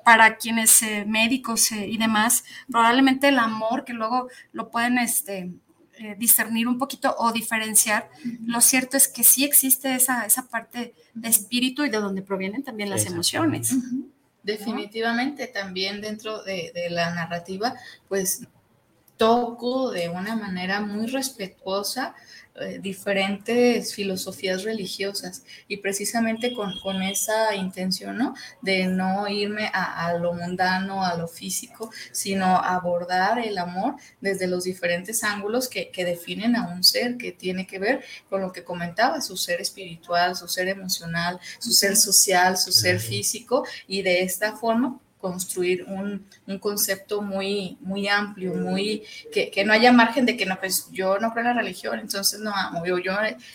C: Para quienes eh, médicos eh, y demás, probablemente el amor que luego lo pueden este, eh, discernir un poquito o diferenciar, lo cierto es que sí existe esa, esa parte de espíritu y de donde provienen también las emociones.
E: Definitivamente también dentro de, de la narrativa, pues toco de una manera muy respetuosa eh, diferentes filosofías religiosas. Y precisamente con, esa intención, ¿no? De no irme a, lo mundano, a lo físico, sino abordar el amor desde los diferentes ángulos que, que definen a un ser que tiene que ver con lo que comentaba, su ser espiritual, su ser emocional, su ser social, su ser físico y de esta forma construir un, concepto muy, muy amplio, muy, que, no haya margen de que no, pues yo no creo en la religión, entonces no amo, yo, yo,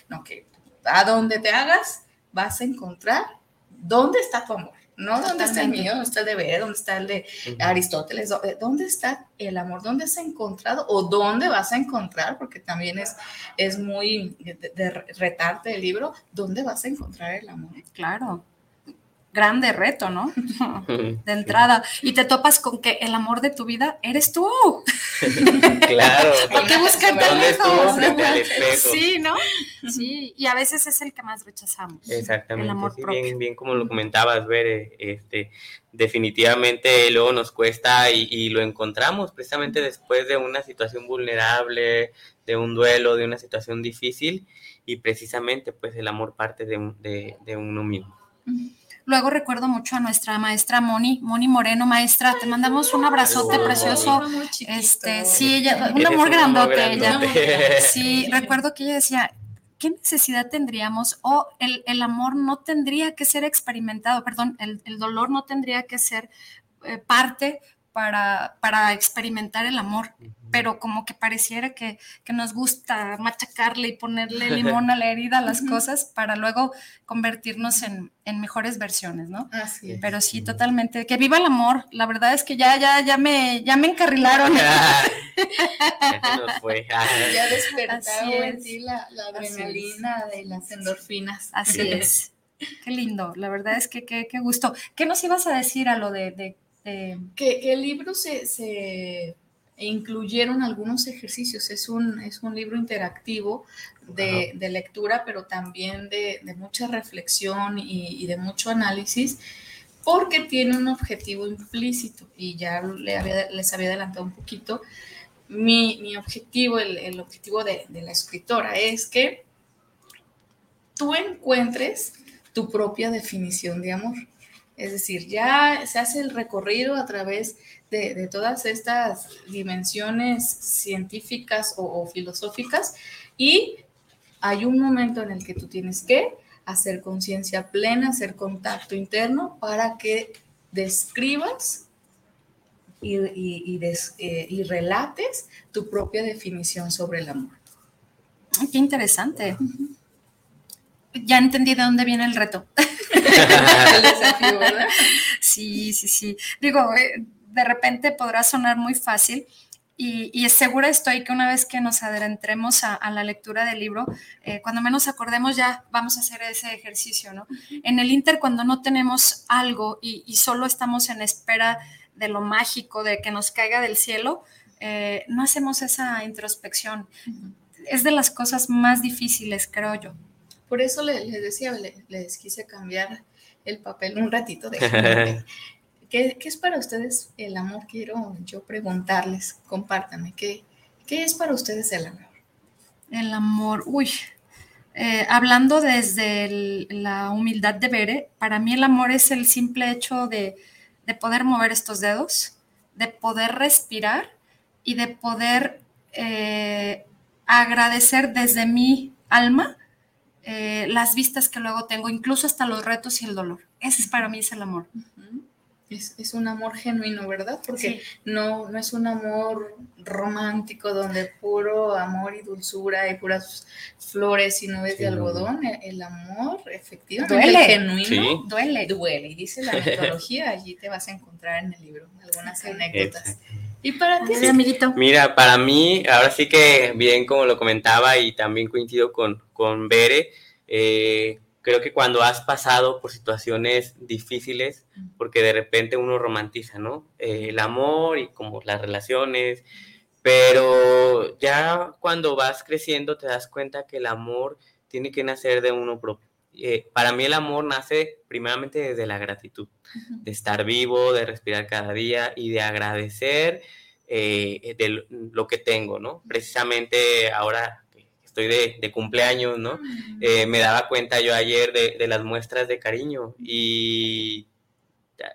E: no, que a donde te hagas vas a encontrar dónde está tu amor, no dónde está el mío, dónde está el de Ver, dónde está el de Aristóteles, eh, dónde está el amor, dónde has encontrado o dónde vas a encontrar, porque también es, es muy de, de retarte el libro, dónde vas a encontrar el amor.
C: Claro grande reto, ¿no? De entrada. Y te topas con que el amor de tu vida eres tú.
D: claro.
C: Hay que lejos. Sí, ¿no? Sí, y a veces es el que más rechazamos.
D: Exactamente. El amor Bien, bien como lo comentabas, Ver, este, definitivamente luego nos cuesta y, lo encontramos precisamente después de una situación vulnerable, de un duelo, de una situación difícil y precisamente pues el amor parte de, de uno mismo.
C: Luego recuerdo mucho a nuestra maestra Moni, Moni Moreno, maestra, te mandamos un abrazote precioso. Este, sí, ella, un amor grandote, ella. Sí, recuerdo que ella decía, ¿qué necesidad tendríamos? O el, amor no tendría que ser experimentado, perdón, el, dolor no tendría que ser eh, parte para, para experimentar el amor pero como que pareciera que, nos gusta machacarle y ponerle limón a la herida a las cosas para luego convertirnos en, mejores versiones, ¿no?
E: Así
C: Pero sí, totalmente. Que viva el amor. La verdad es que ya, ya, ya me, ya me encarrilaron.
D: ya nos fue.
E: ya despertaron en ti la, adrenalina de las endorfinas.
C: Así es. Qué lindo, la verdad es que qué, gusto. ¿Qué nos ibas a decir a lo de...
E: Que, el libro se e incluyeron algunos ejercicios. Es un, es un libro interactivo de, lectura, pero también de, mucha reflexión y, de mucho análisis, porque tiene un objetivo implícito y ya les había adelantado un poquito. Mi, objetivo, el, objetivo de, de la escritora es que tú encuentres tu propia definición de amor Es decir, ya se hace el recorrido a través de, todas estas dimensiones científicas o, filosóficas y hay un momento en el que tú tienes que hacer conciencia plena, hacer contacto interno para que describas y, eh, relates tu propia definición sobre el amor.
C: Qué interesante. Ya entendí de dónde viene el reto. el desafío, ¿verdad? Sí, sí, sí. Digo, eh, de repente podrá sonar muy fácil, y, y, segura estoy que una vez que nos adentremos a, la lectura del libro, eh, cuando menos acordemos ya vamos a hacer ese ejercicio, ¿no? En el Inter, cuando no tenemos algo y, solo estamos en espera de lo mágico, de que nos caiga del cielo, eh, no hacemos esa introspección. Es de las cosas más difíciles, creo yo.
E: Por eso les, decía, les, quise cambiar el papel un ratito de ¿Qué, es para ustedes el amor? Quiero yo preguntarles, compártanme, ¿qué, qué es para ustedes el amor?
C: El amor, uy, eh, hablando desde la humildad de Bere, para mí el amor es el simple hecho de, poder mover estos dedos, de poder respirar y de poder eh, agradecer desde mi alma eh, las vistas que luego tengo, incluso hasta los retos y el dolor. Ese es para mí es el amor.
E: Es, un amor genuino, ¿verdad? Porque no, no es un amor romántico donde puro amor y dulzura y puras flores y nubes de algodón. El, amor, efectivamente, duele. genuino, duele. Duele. Y dice la mitología, allí te vas a encontrar en el libro algunas anécdotas.
D: ¿Y para ti, amiguito? Mira, para mí, ahora sí que bien como lo comentaba y también coincido con, con Bere, eh, creo que cuando has pasado por situaciones difíciles, porque de repente uno romantiza, ¿no? Eh, el amor y como las relaciones, pero ya cuando vas creciendo te das cuenta que el amor tiene que nacer de uno propio. Eh, para mí el amor nace primeramente desde la gratitud, de estar vivo, de respirar cada día y de agradecer eh, de lo que tengo, ¿no? Precisamente ahora estoy de, cumpleaños, ¿no? Eh, me daba cuenta yo ayer de, las muestras de cariño y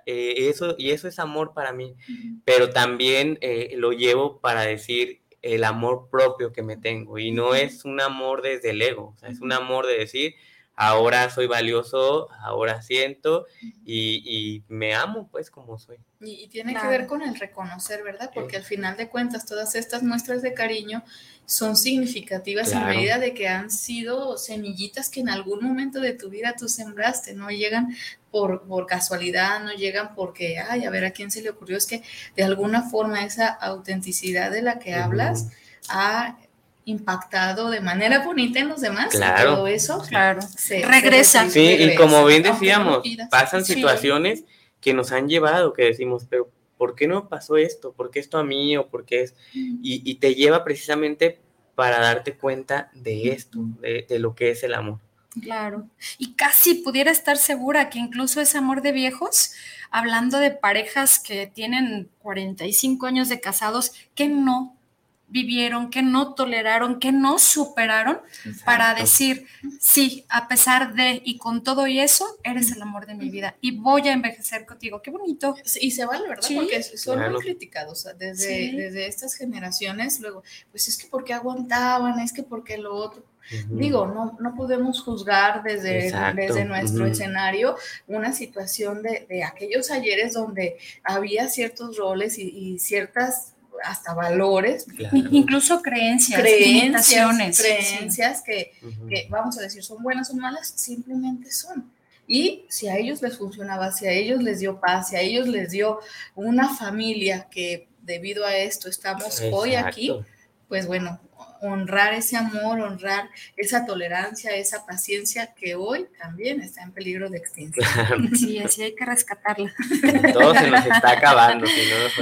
D: eso, y eso es amor para mí, pero también lo llevo para decir el amor propio que me tengo y no es un amor desde el ego, es un amor de decir, ahora soy valioso, ahora siento y, me amo pues como soy.
E: Y, tiene que ver con el reconocer, ¿verdad? Porque al final de cuentas todas estas muestras de cariño son significativas en medida de que han sido semillitas que en algún momento de tu vida tú sembraste, no llegan por, por casualidad, no llegan porque, ay, a ver a quién se le ocurrió, es que de alguna forma esa autenticidad de la que hablas ha impactado de manera bonita en los demás. Claro. todo eso,
C: claro. Se, regresa.
D: Sí, y como bien decíamos, pasan situaciones que nos han llevado, que decimos, pero ¿por qué no pasó esto? ¿Por qué esto a mí? ¿O por qué es? Y, y te lleva precisamente para darte cuenta de esto, de, de lo que es el amor.
C: Claro. Y casi pudiera estar segura que incluso ese amor de viejos, hablando de parejas que tienen 45 años de casados, que no vivieron, que no toleraron, que no superaron para decir, sí, a pesar de y con todo y eso, eres el amor de mi vida y voy a envejecer contigo. Qué bonito.
E: Y se vale, ¿verdad? Porque son muy criticados desde, desde estas generaciones. Luego, pues es que porque aguantaban, es que porque lo otro. Digo, no, no podemos juzgar desde, desde nuestro escenario una situación de, de, aquellos ayeres donde había ciertos roles y, y ciertas hasta valores,
C: incluso creencias,
E: creencias, creencias que, vamos a decir son buenas o malas, simplemente son. Y si a ellos les funcionaba, si a ellos les dio paz, si a ellos les dio una familia que debido a esto estamos hoy aquí, pues bueno, honrar ese amor, honrar esa tolerancia, esa paciencia que hoy también está en peligro de extinción.
C: Sí, así hay que rescatarla.
D: Todo se nos está acabando,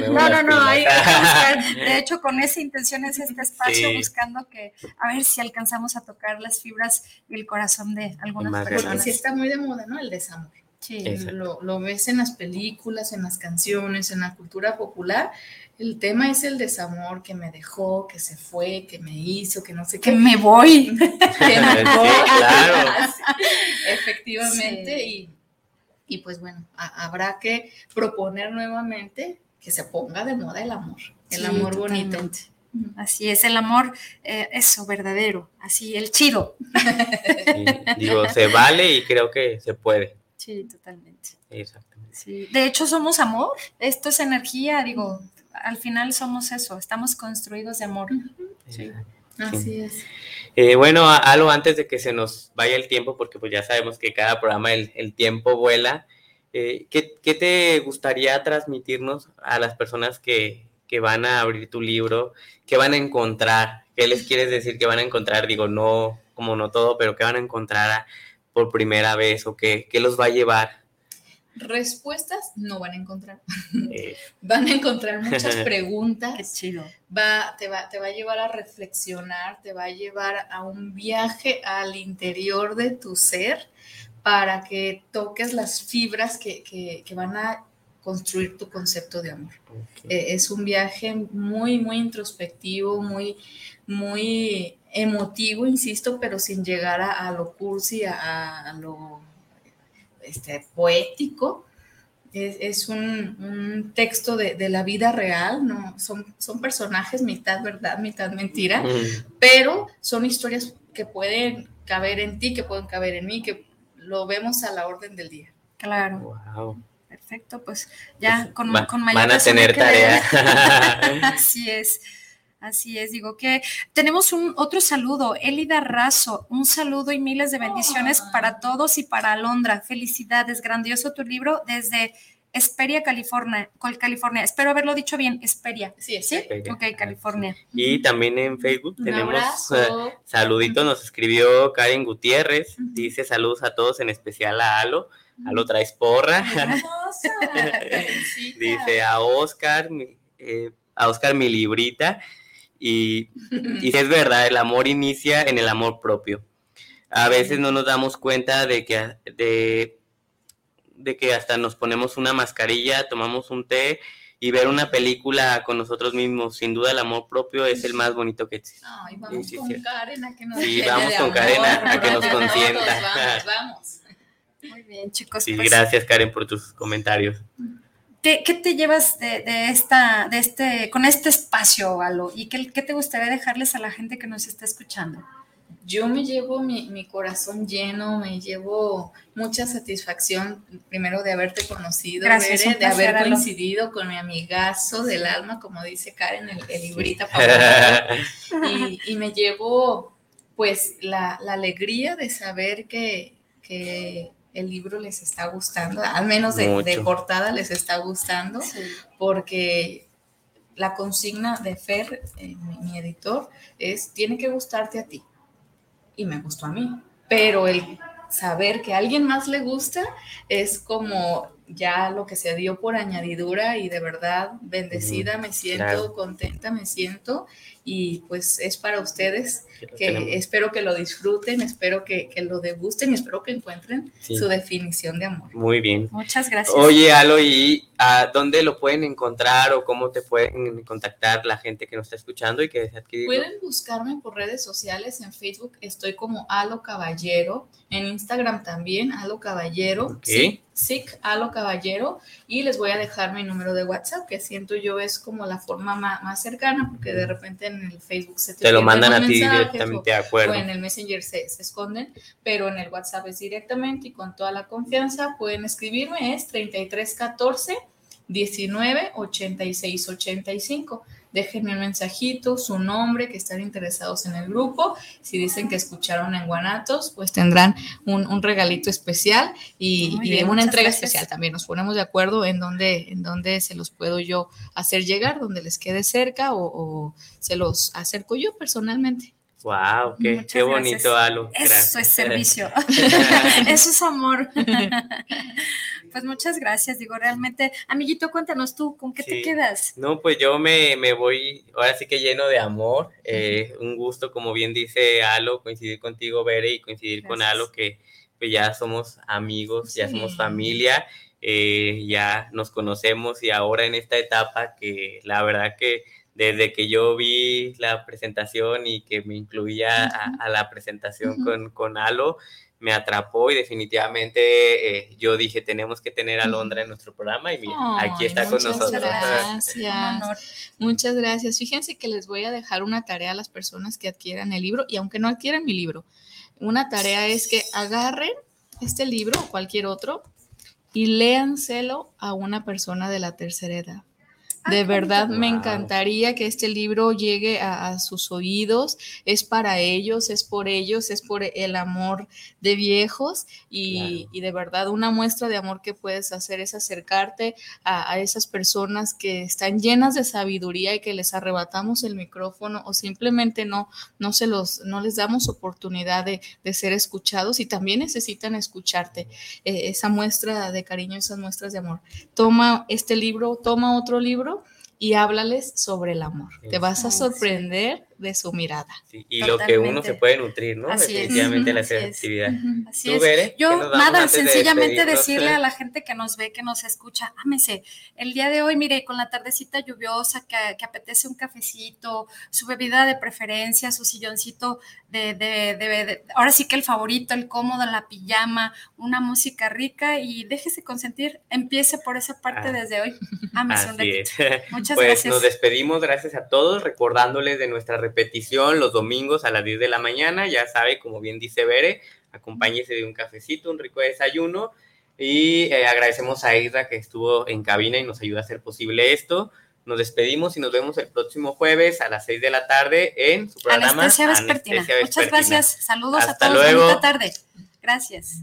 C: no No, no, hay que buscar. De hecho, con esa intención es este espacio buscando que, a ver si alcanzamos a tocar las fibras y el corazón de algunas personas.
E: Porque sí está muy de moda, ¿no? El desamor. Sí. Lo, lo ves en las películas, en las canciones, en la cultura popular el tema es el desamor que me dejó, que se fue, que me hizo, que no sé
C: qué. Que me voy. que
E: me voy. claro. Efectivamente. Y, Y pues bueno, habrá que proponer nuevamente que se ponga de moda el amor, el amor bonito.
C: Así es, el amor, eh, eso, verdadero, así, el chido.
D: digo, se vale y creo que se puede.
C: Sí, totalmente.
D: Exactamente.
C: De hecho, somos amor, esto es energía, digo, al final somos eso, estamos construidos de amor.
E: Sí. Así es.
D: Eh, bueno, algo antes de que se nos vaya el tiempo, porque pues ya sabemos que cada programa el, tiempo vuela, eh, ¿qué, te gustaría transmitirnos a las personas que, que, van a abrir tu libro? ¿Qué van a encontrar? ¿Qué les quieres decir que van a encontrar? Digo, no, como no todo, pero ¿qué van a encontrar por primera vez o qué, qué los va a llevar?
E: Respuestas no van a encontrar. Eh. van a encontrar muchas preguntas.
C: Qué chido.
E: Va, te, va, te va a llevar a reflexionar, te va a llevar a un viaje al interior de tu ser para que toques las fibras que, que, van a construir tu concepto de amor. Eh, es un viaje muy, muy introspectivo, muy, muy emotivo, insisto, pero sin llegar a, lo cursi, a lo este, poético. Es, un, texto de, la vida real, ¿no? Son, son personajes mitad verdad, mitad mentira, pero son historias que pueden caber en ti, que pueden caber en mí, que lo vemos a la orden del día.
C: Claro. Perfecto, pues ya pues,
D: con, con mayor Van a tener tarea.
C: Así es. Así es, digo que tenemos un otro saludo, Elida Razo, un saludo y miles de bendiciones para todos y para Alondra. Felicidades, grandioso tu libro desde Esperia, California, California. Espero haberlo dicho bien, Esperia.
E: Sí, sí.
C: Ok, California.
D: Y también en Facebook tenemos uh, saluditos, nos escribió Karen Gutiérrez, dice saludos a todos, en especial a Alo. Alo traes porra. dice a Oscar, eh, a Oscar mi librita. Y, es verdad, el amor inicia en el amor propio. A veces no nos damos cuenta de que, de, de que hasta nos ponemos una mascarilla, tomamos un té y ver una película con nosotros mismos. Sin duda el amor propio es el más bonito que existe.
E: Ay, vamos con Karen a que nos
D: Sí, vamos con Karen a, que nos consienta.
E: Vamos, vamos.
C: Muy bien, chicos.
D: Sí, pues gracias Karen por tus comentarios.
C: ¿Qué, te llevas de, esta, de este, con este espacio, Alo? ¿Y qué, te gustaría dejarles a la gente que nos está escuchando?
E: Yo me llevo mi, corazón lleno, me llevo mucha satisfacción, primero de haberte conocido, de haber coincidido con mi amigazo del alma, como dice Karen, el, el librita y, y, me llevo pues la, alegría de saber que, que el libro les está gustando, al menos de, portada les está gustando, porque la consigna de Fer, eh, mi, editor, es, tiene que gustarte a ti. Y me gustó a mí. Pero el saber que a alguien más le gusta es como ya lo que se dio por añadidura y de verdad bendecida, me siento contenta, me siento y pues es para ustedes que, espero que lo disfruten, espero que, lo degusten y espero que encuentren su definición de amor.
D: Muy bien.
C: Muchas gracias.
D: Oye, Alo, ¿y a dónde lo pueden encontrar o cómo te pueden contactar la gente que nos está escuchando y que desea adquirir?
E: Pueden buscarme por redes sociales, en Facebook estoy como Alo Caballero, en Instagram también, Alo Caballero. Sí, SIC Alo Caballero y les voy a dejar mi número de WhatsApp, que siento yo es como la forma más, cercana, porque de repente en el Facebook se
D: te, lo mandan a ti directamente, de acuerdo.
E: O en el Messenger se, esconden, pero en el WhatsApp es directamente y con toda la confianza pueden escribirme, es 3314 19 86 85 déjenme un mensajito, su nombre, que están interesados en el grupo. Si dicen que escucharon en Guanatos, pues tendrán un, regalito especial y, una entrega especial también. Nos ponemos de acuerdo en dónde, en dónde se los puedo yo hacer llegar, donde les quede cerca o, se los acerco yo personalmente.
D: Wow, qué, bonito, Alo.
C: Eso es servicio. Eso es amor. Pues muchas gracias, digo, realmente, amiguito, cuéntanos tú, ¿con qué te quedas?
D: No, pues yo me, voy, ahora sí que lleno de amor, eh, un gusto, como bien dice Alo, coincidir contigo, Bere, y coincidir con Alo, que pues ya somos amigos, ya somos familia, eh, ya nos conocemos y ahora en esta etapa que la verdad que desde que yo vi la presentación y que me incluía a, la presentación con, con Alo, me atrapó y definitivamente eh, yo dije, tenemos que tener a Londra en nuestro programa y mira, aquí está con nosotros.
E: Gracias. Muchas gracias. Fíjense que les voy a dejar una tarea a las personas que adquieran el libro y aunque no adquieran mi libro, una tarea es que agarren este libro o cualquier otro y léanselo a una persona de la tercera edad. Ah, de verdad me encantaría que este libro llegue a, sus oídos. Es para ellos, es por ellos, es por el amor de viejos y, de verdad una muestra de amor que puedes hacer es acercarte a, esas personas que están llenas de sabiduría y que les arrebatamos el micrófono o simplemente no, no, se los, no les damos oportunidad de, ser escuchados y también necesitan escucharte. Eh, esa muestra de cariño, esas muestras de amor. Toma este libro, toma otro libro y háblales sobre el amor. Te vas a sorprender de su mirada.
D: y lo que uno se puede nutrir, ¿no? Definitivamente la actividad.
C: Así es. Yo, nada, sencillamente decirle a la gente que nos ve, que nos escucha, ámese. El día de hoy, mire, con la tardecita lluviosa, que, apetece un cafecito, su bebida de preferencia, su silloncito de, de, de, ahora sí que el favorito, el cómodo, la pijama, una música rica y déjese consentir. Empiece por esa parte ah. desde hoy. Ámese un
D: Muchas pues gracias. Nos despedimos, gracias a todos, recordándoles de nuestra repetición los domingos a las 10 de la mañana. Ya sabe, como bien dice Bere, acompáñese de un cafecito, un rico desayuno. Y eh, agradecemos a Isra que estuvo en cabina y nos ayuda a hacer posible esto. Nos despedimos y nos vemos el próximo jueves a las 6 de la tarde en su programa
C: Anestesia Vespertina. Muchas gracias. Saludos a todos. Luego. Buena tarde. Gracias.